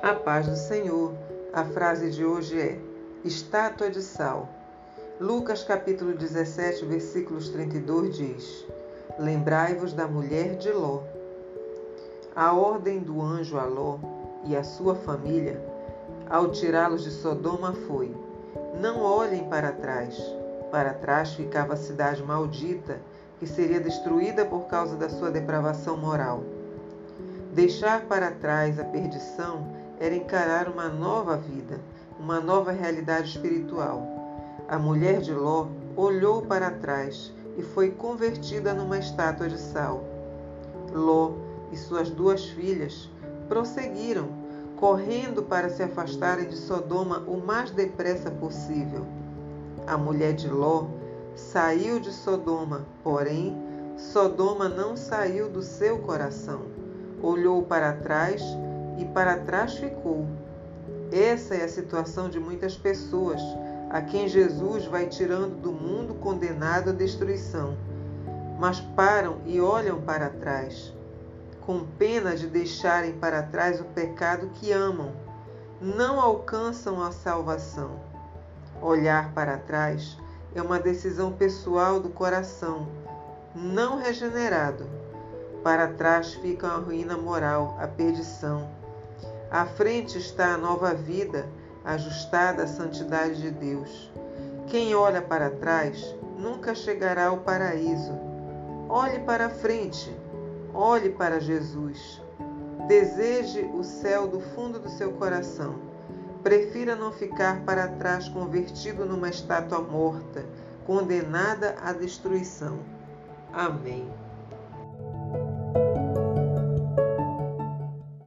A paz do Senhor. A frase de hoje é: Estátua de sal. Lucas capítulo 17, versículos 32 diz: Lembrai-vos da mulher de Ló. A ordem do anjo a Ló e a sua família, ao tirá-los de Sodoma, foi: Não olhem para trás. Para trás ficava a cidade maldita, que seria destruída por causa da sua depravação moral. Deixar para trás a perdição era encarar uma nova vida, uma nova realidade espiritual. A mulher de Ló olhou para trás e foi convertida numa estátua de sal. Ló e suas duas filhas prosseguiram, correndo para se afastarem de Sodoma o mais depressa possível. A mulher de Ló saiu de Sodoma, porém, Sodoma não saiu do seu coração. Olhou para trás e para trás ficou. Essa é a situação de muitas pessoas a quem Jesus vai tirando do mundo condenado à destruição, mas param e olham para trás, com pena de deixarem para trás o pecado que amam, não alcançam a salvação. Olhar para trás é uma decisão pessoal do coração, não regenerado. Para trás fica a ruína moral, a perdição. À frente está a nova vida, ajustada à santidade de Deus. Quem olha para trás nunca chegará ao paraíso. Olhe para frente, olhe para Jesus. Deseje o céu do fundo do seu coração. Prefira não ficar para trás convertido numa estátua morta, condenada à destruição. Amém.